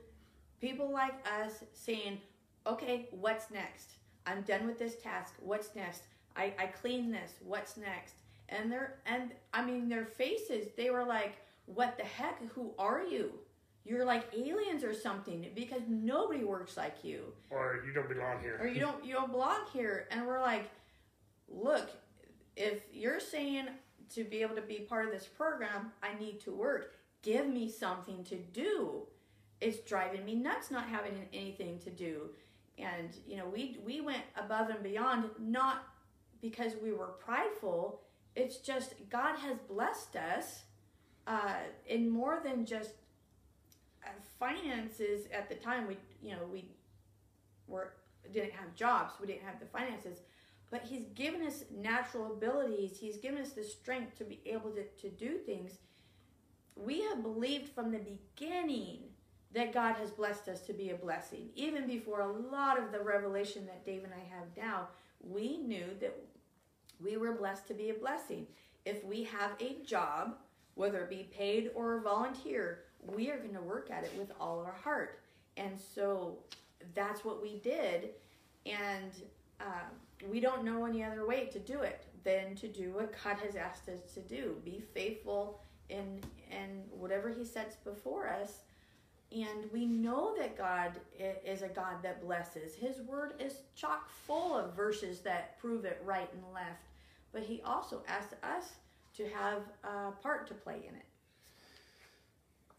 people like us saying, okay, what's next? I'm done with this task. What's next? I, I clean this. What's next? And they're, and I mean, their faces, they were like, what the heck? Who are you? You're like aliens or something because nobody works like you. Or you don't belong here. Or you don't, you don't belong here. And we're like, look, if you're saying to be able to be part of this program, I need to work. Give me something to do. It's driving me nuts not having anything to do. And you know, we we went above and beyond not because we were prideful. It's just God has blessed us uh, in more than just uh, finances. At the time, we you know we were didn't have jobs. We didn't have the finances but he's given us natural abilities he's given us the strength to be able to, to do things we have believed from the beginning that god has blessed us to be a blessing even before a lot of the revelation that dave and i have now we knew that we were blessed to be a blessing if we have a job whether it be paid or volunteer we are going to work at it with all our heart. And so that's what we did. And uh, we don't know any other way to do it than to do what God has asked us to do. Be faithful in, in whatever He sets before us. And we know that God is a God that blesses. His word is chock full of verses that prove it right and left. But He also asks us to have a part to play in it.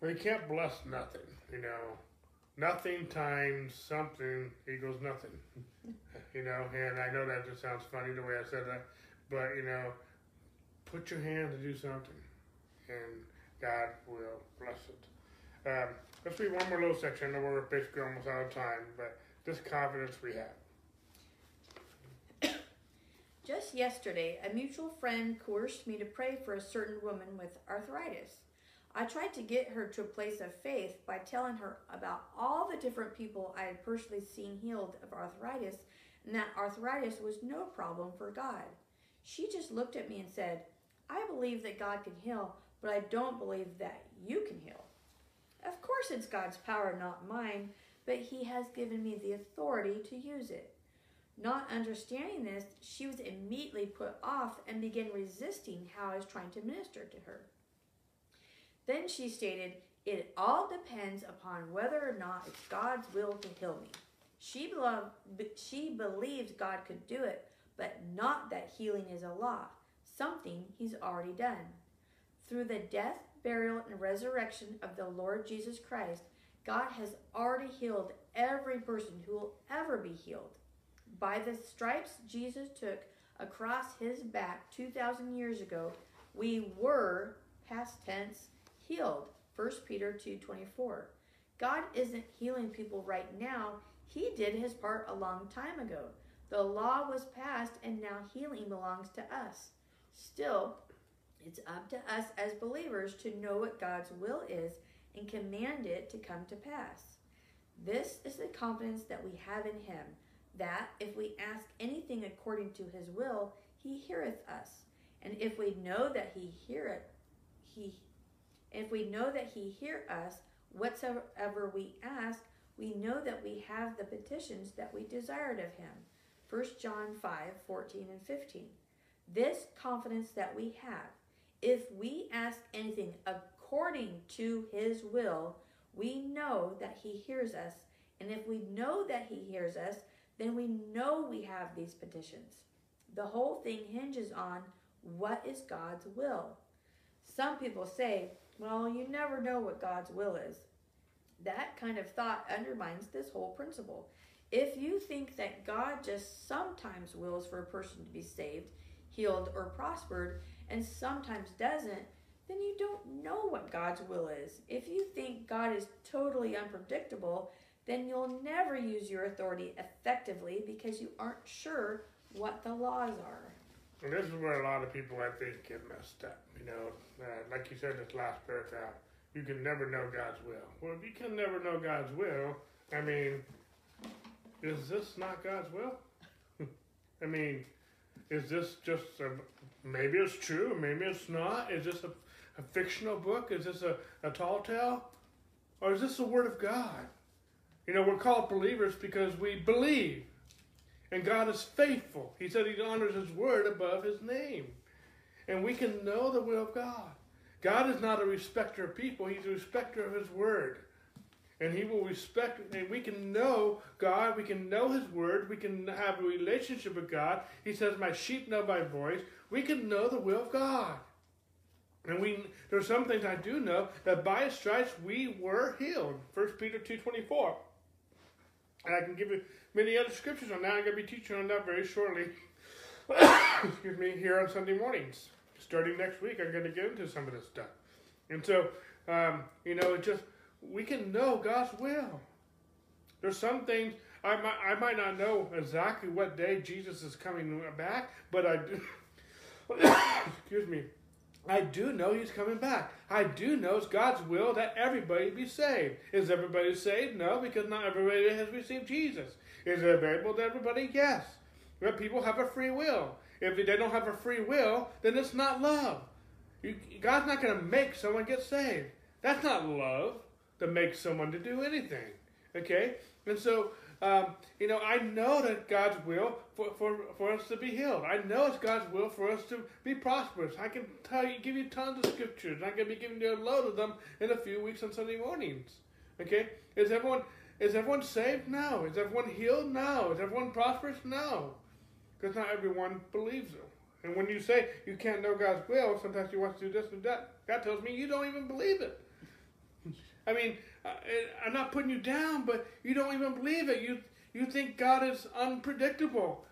You can't bless nothing, you know. Nothing times something equals nothing. <laughs> you know, and I know that just sounds funny the way I said that, but you know, put your hand to do something, and God will bless it. Um, let's read one more little section. I we're basically almost out of time, but this confidence we have. <coughs> Just yesterday, a mutual friend coerced me to pray for a certain woman with arthritis. I tried to get her to a place of faith by telling her about all the different people I had personally seen healed of arthritis and that arthritis was no problem for God. She just looked at me and said, I believe that God can heal, but I don't believe that you can heal. Of course, it's God's power, not mine, but He has given me the authority to use it. Not understanding this, she was immediately put off and began resisting how I was trying to minister to her. Then she stated, It all depends upon whether or not it's God's will to heal me. She, beloved, she believes God could do it, but not that healing is a law, something He's already done. Through the death, burial, and resurrection of the Lord Jesus Christ, God has already healed every person who will ever be healed. By the stripes Jesus took across his back 2,000 years ago, we were, past tense, healed. 1 Peter 2:24. God isn't healing people right now. He did his part a long time ago. The law was passed and now healing belongs to us. Still, it's up to us as believers to know what God's will is and command it to come to pass. This is the confidence that we have in him that if we ask anything according to his will, he heareth us. And if we know that he heareth, he if we know that he hear us, whatsoever we ask, we know that we have the petitions that we desired of him. 1 John 5 14 and 15. This confidence that we have, if we ask anything according to his will, we know that he hears us. And if we know that he hears us, then we know we have these petitions. The whole thing hinges on what is God's will. Some people say, well, you never know what God's will is. That kind of thought undermines this whole principle. If you think that God just sometimes wills for a person to be saved, healed, or prospered, and sometimes doesn't, then you don't know what God's will is. If you think God is totally unpredictable, then you'll never use your authority effectively because you aren't sure what the laws are. And this is where a lot of people, I think, get messed up. You know, uh, like you said, this last paragraph, you can never know God's will. Well, if you can never know God's will, I mean, is this not God's will? <laughs> I mean, is this just a, maybe it's true, maybe it's not? Is this a, a fictional book? Is this a, a tall tale? Or is this the Word of God? You know, we're called believers because we believe. And God is faithful. He said he honors his word above his name. And we can know the will of God. God is not a respecter of people, he's a respecter of his word. And he will respect, and we can know God, we can know his word, we can have a relationship with God. He says, My sheep know my voice. We can know the will of God. And we there's some things I do know that by his stripes we were healed. 1 Peter 2.24. And I can give you many other scriptures on that. I'm going to be teaching on that very shortly. <coughs> Excuse me, here on Sunday mornings. Starting next week, I'm going to get into some of this stuff. And so, um, you know, it just, we can know God's will. There's some things, I might, I might not know exactly what day Jesus is coming back, but I do, <coughs> <coughs> excuse me, I do know he's coming back. I do know it's God's will that everybody be saved. Is everybody saved? No, because not everybody has received Jesus. Is it available to everybody? Yes. But people have a free will. If they don't have a free will, then it's not love. You, God's not going to make someone get saved. That's not love to make someone to do anything. Okay? And so, um, you know, I know that God's will for, for, for us to be healed. I know it's God's will for us to be prosperous. I can tell you, give you tons of scriptures. I'm going to be giving you a load of them in a few weeks on Sunday mornings. Okay? Is everyone is everyone saved? No. Is everyone healed? No. Is everyone prosperous? No. Because not everyone believes it. And when you say you can't know God's will, sometimes you want to do this and that. God tells me you don't even believe it. I mean, uh, I'm not putting you down, but you don't even believe it. You you think God is unpredictable.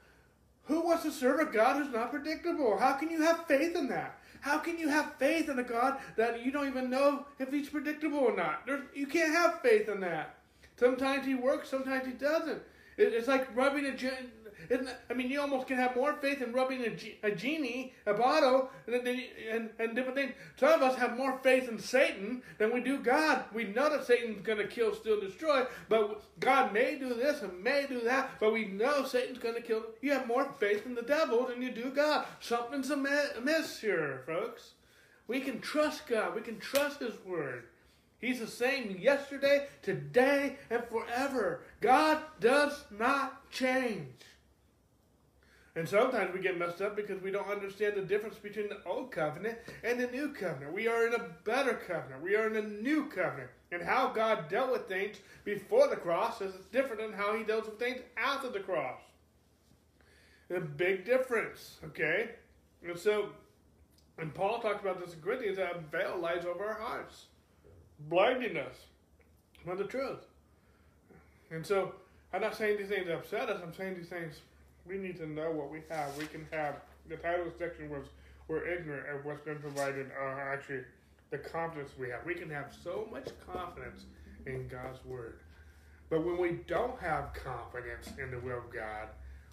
Who wants to serve a God who's not predictable? How can you have faith in that? How can you have faith in a God that you don't even know if he's predictable or not? There's, you can't have faith in that. Sometimes he works, sometimes he doesn't. It, it's like rubbing a isn't I mean, you almost can have more faith in rubbing a, a genie, a bottle, and, and, and different things. Some of us have more faith in Satan than we do God. We know that Satan's going to kill, steal, destroy, but God may do this and may do that, but we know Satan's going to kill. You have more faith in the devil than you do God. Something's amiss here, folks. We can trust God. We can trust His Word. He's the same yesterday, today, and forever. God does not change. And sometimes we get messed up because we don't understand the difference between the old covenant and the new covenant. We are in a better covenant. We are in a new covenant. And how God dealt with things before the cross is different than how he deals with things after the cross. A big difference, okay? And so, and Paul talks about this in Corinthians, that a veil lies over our hearts, blinding us from the truth. And so, I'm not saying these things upset us, I'm saying these things we need to know what we have. We can have the title section was "We're ignorant of what's been provided." Uh, actually, the confidence we have. We can have so much confidence in God's word, but when we don't have confidence in the will of God,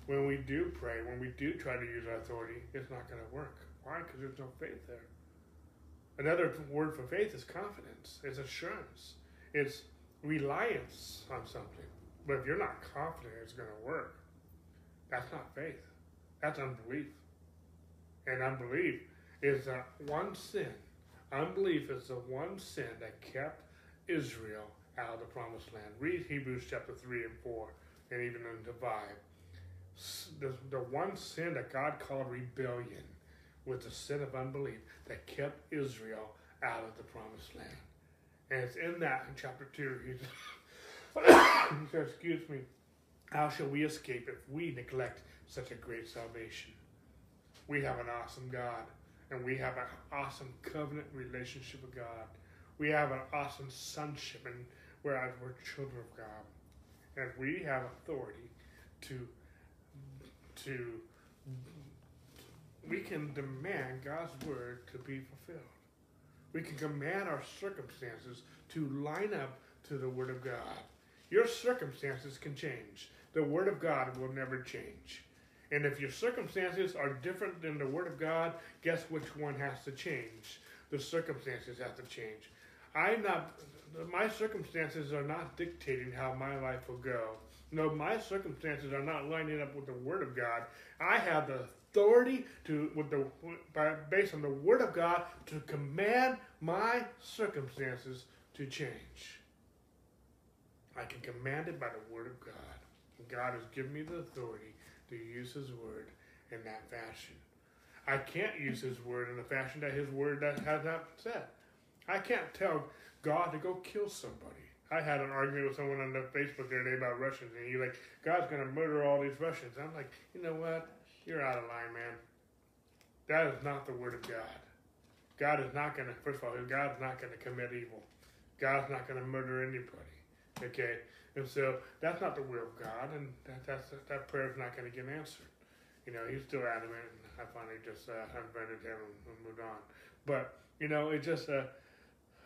when we do pray, when we do try to use authority, it's not going to work. Why? Because there's no faith there. Another word for faith is confidence. It's assurance. It's reliance on something. But if you're not confident it's going to work, that's not faith. That's unbelief. And unbelief is the one sin. Unbelief is the one sin that kept Israel out of the promised land. Read Hebrews chapter 3 and 4, and even into 5. The, the one sin that God called rebellion was the sin of unbelief that kept Israel out of the promised land. And it's in that in chapter 2. He <coughs> says, excuse me, how shall we escape if we neglect such a great salvation? We have an awesome God, and we have an awesome covenant relationship with God. We have an awesome sonship, and we're children of God, and we have authority to to we can demand God's word to be fulfilled. We can command our circumstances to line up to the word of God. Your circumstances can change the Word of God will never change. And if your circumstances are different than the Word of God, guess which one has to change? The circumstances have to change. I'm not, my circumstances are not dictating how my life will go. No, my circumstances are not lining up with the Word of God. I have the authority to, with the, by, based on the Word of God, to command my circumstances to change. I can command it by the Word of God. God has given me the authority to use His word in that fashion. I can't use His word in the fashion that His word has not said. I can't tell God to go kill somebody. I had an argument with someone on the Facebook the other day about Russians, and he's like, God's going to murder all these Russians. I'm like, you know what? You're out of line, man. That is not the word of God. God is not going to, first of all, God's not going to commit evil. God's not going to murder anybody. Okay? And so that's not the will of God, and that that's, that prayer is not going to get answered. You know, he's still adamant, and I finally just uh, unfriended him and, and moved on. But you know, it just uh,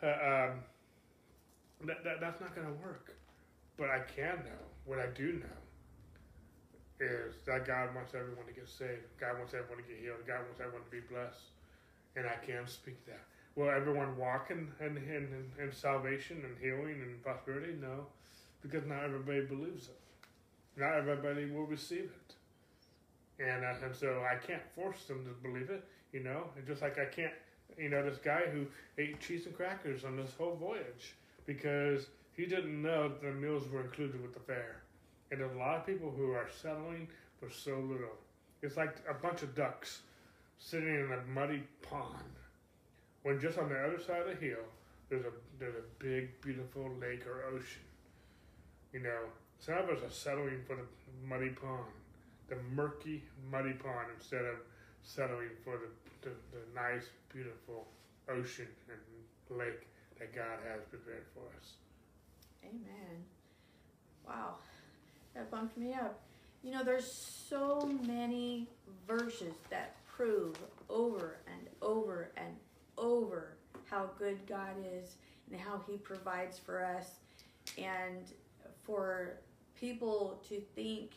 uh, um, that, that that's not going to work. But I can know what I do know is that God wants everyone to get saved. God wants everyone to get healed. God wants everyone to be blessed, and I can speak that. Will everyone walk in, in, in, in salvation and healing and prosperity? No because not everybody believes it. Not everybody will receive it. And, uh, and so I can't force them to believe it, you know, and just like I can't you know, this guy who ate cheese and crackers on this whole voyage because he didn't know that the meals were included with the fare. And there's a lot of people who are settling for so little. It's like a bunch of ducks sitting in a muddy pond when just on the other side of the hill there's a there's a big beautiful lake or ocean. You know, some of us are settling for the muddy pond, the murky muddy pond instead of settling for the, the, the nice beautiful ocean and lake that God has prepared for us. Amen. Wow, that bumped me up. You know, there's so many verses that prove over and over and over how good God is and how He provides for us, and for people to think.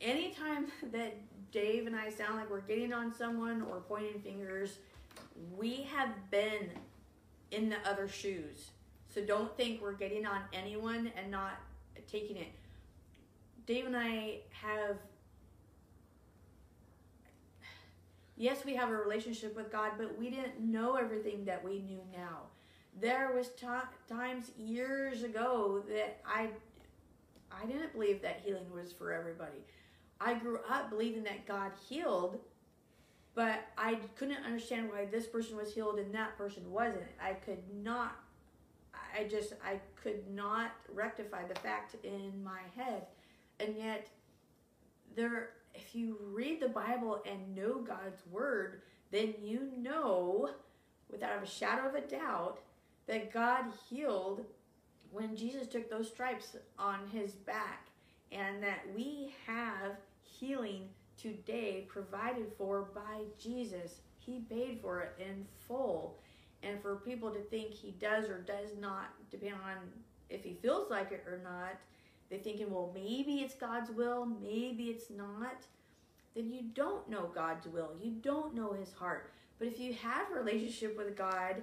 Anytime <laughs> that Dave and I sound like we're getting on someone or pointing fingers, we have been in the other shoes. So don't think we're getting on anyone and not taking it. Dave and I have, yes, we have a relationship with God, but we didn't know everything that we knew now. There was times years ago that I, I didn't believe that healing was for everybody. I grew up believing that God healed, but I couldn't understand why this person was healed and that person wasn't. I could not I just I could not rectify the fact in my head. And yet there if you read the Bible and know God's word, then you know without a shadow of a doubt that God healed when Jesus took those stripes on his back and that we have healing today provided for by Jesus. He paid for it in full. And for people to think he does or does not, depending on if he feels like it or not, they're thinking, well, maybe it's God's will, maybe it's not. Then you don't know God's will. You don't know his heart. But if you have a relationship with God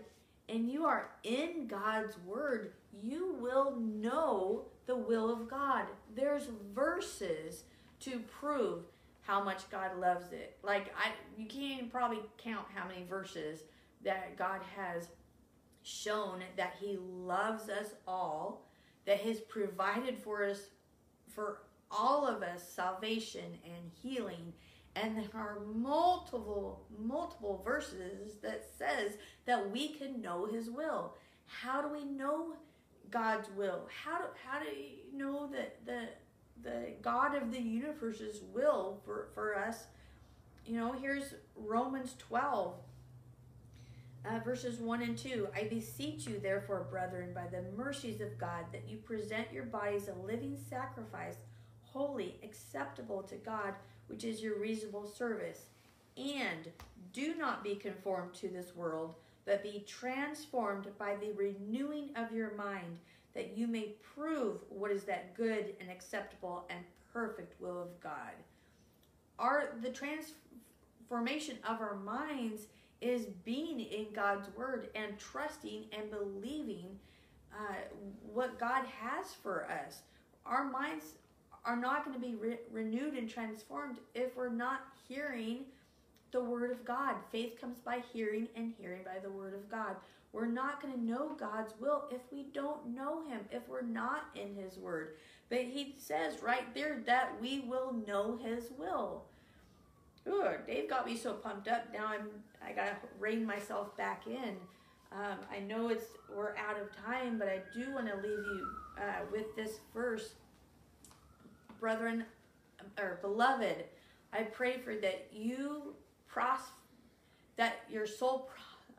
and you are in God's word, you will know the will of God. There's verses to prove how much God loves it. Like I you can't probably count how many verses that God has shown that he loves us all, that he's provided for us for all of us salvation and healing and there are multiple multiple verses that says that we can know his will how do we know god's will how do how do you know that the the God of the universe's will for, for us. You know, here's Romans 12, uh, verses 1 and 2. I beseech you, therefore, brethren, by the mercies of God, that you present your bodies a living sacrifice, holy, acceptable to God, which is your reasonable service. And do not be conformed to this world, but be transformed by the renewing of your mind that you may prove what is that good and acceptable and perfect will of God. Our the transformation of our minds is being in God's word and trusting and believing uh, what God has for us. Our minds are not going to be re- renewed and transformed if we're not hearing the word of God. Faith comes by hearing, and hearing by the word of God. We're not going to know God's will if we don't know Him, if we're not in His Word. But He says right there that we will know His will. Ooh, Dave got me so pumped up. Now I'm I gotta rein myself back in. Um, I know it's we're out of time, but I do want to leave you uh, with this verse, brethren or beloved. I pray for that you prosper, that your soul.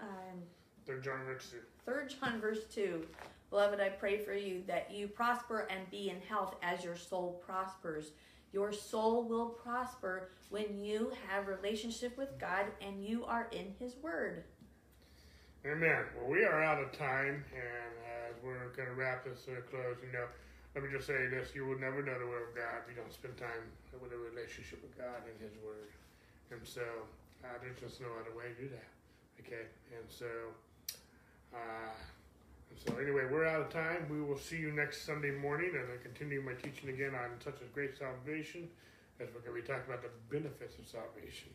Um, Third John verse 2. Third John verse 2. Beloved, I pray for you that you prosper and be in health as your soul prospers. Your soul will prosper when you have relationship with God and you are in His Word. Amen. Well, we are out of time, and as we're going to wrap this to a close, you know, let me just say this: you will never know the will of God if you don't spend time with a relationship with God and His Word. And so, uh, there's just no other way to do that. Okay, and so. Uh, so anyway, we're out of time. We will see you next Sunday morning as I continue my teaching again on such a great salvation as we're going to be talking about the benefits of salvation.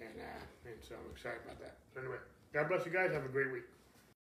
and uh, and so I'm excited about that. So anyway, God bless you guys. Have a great week.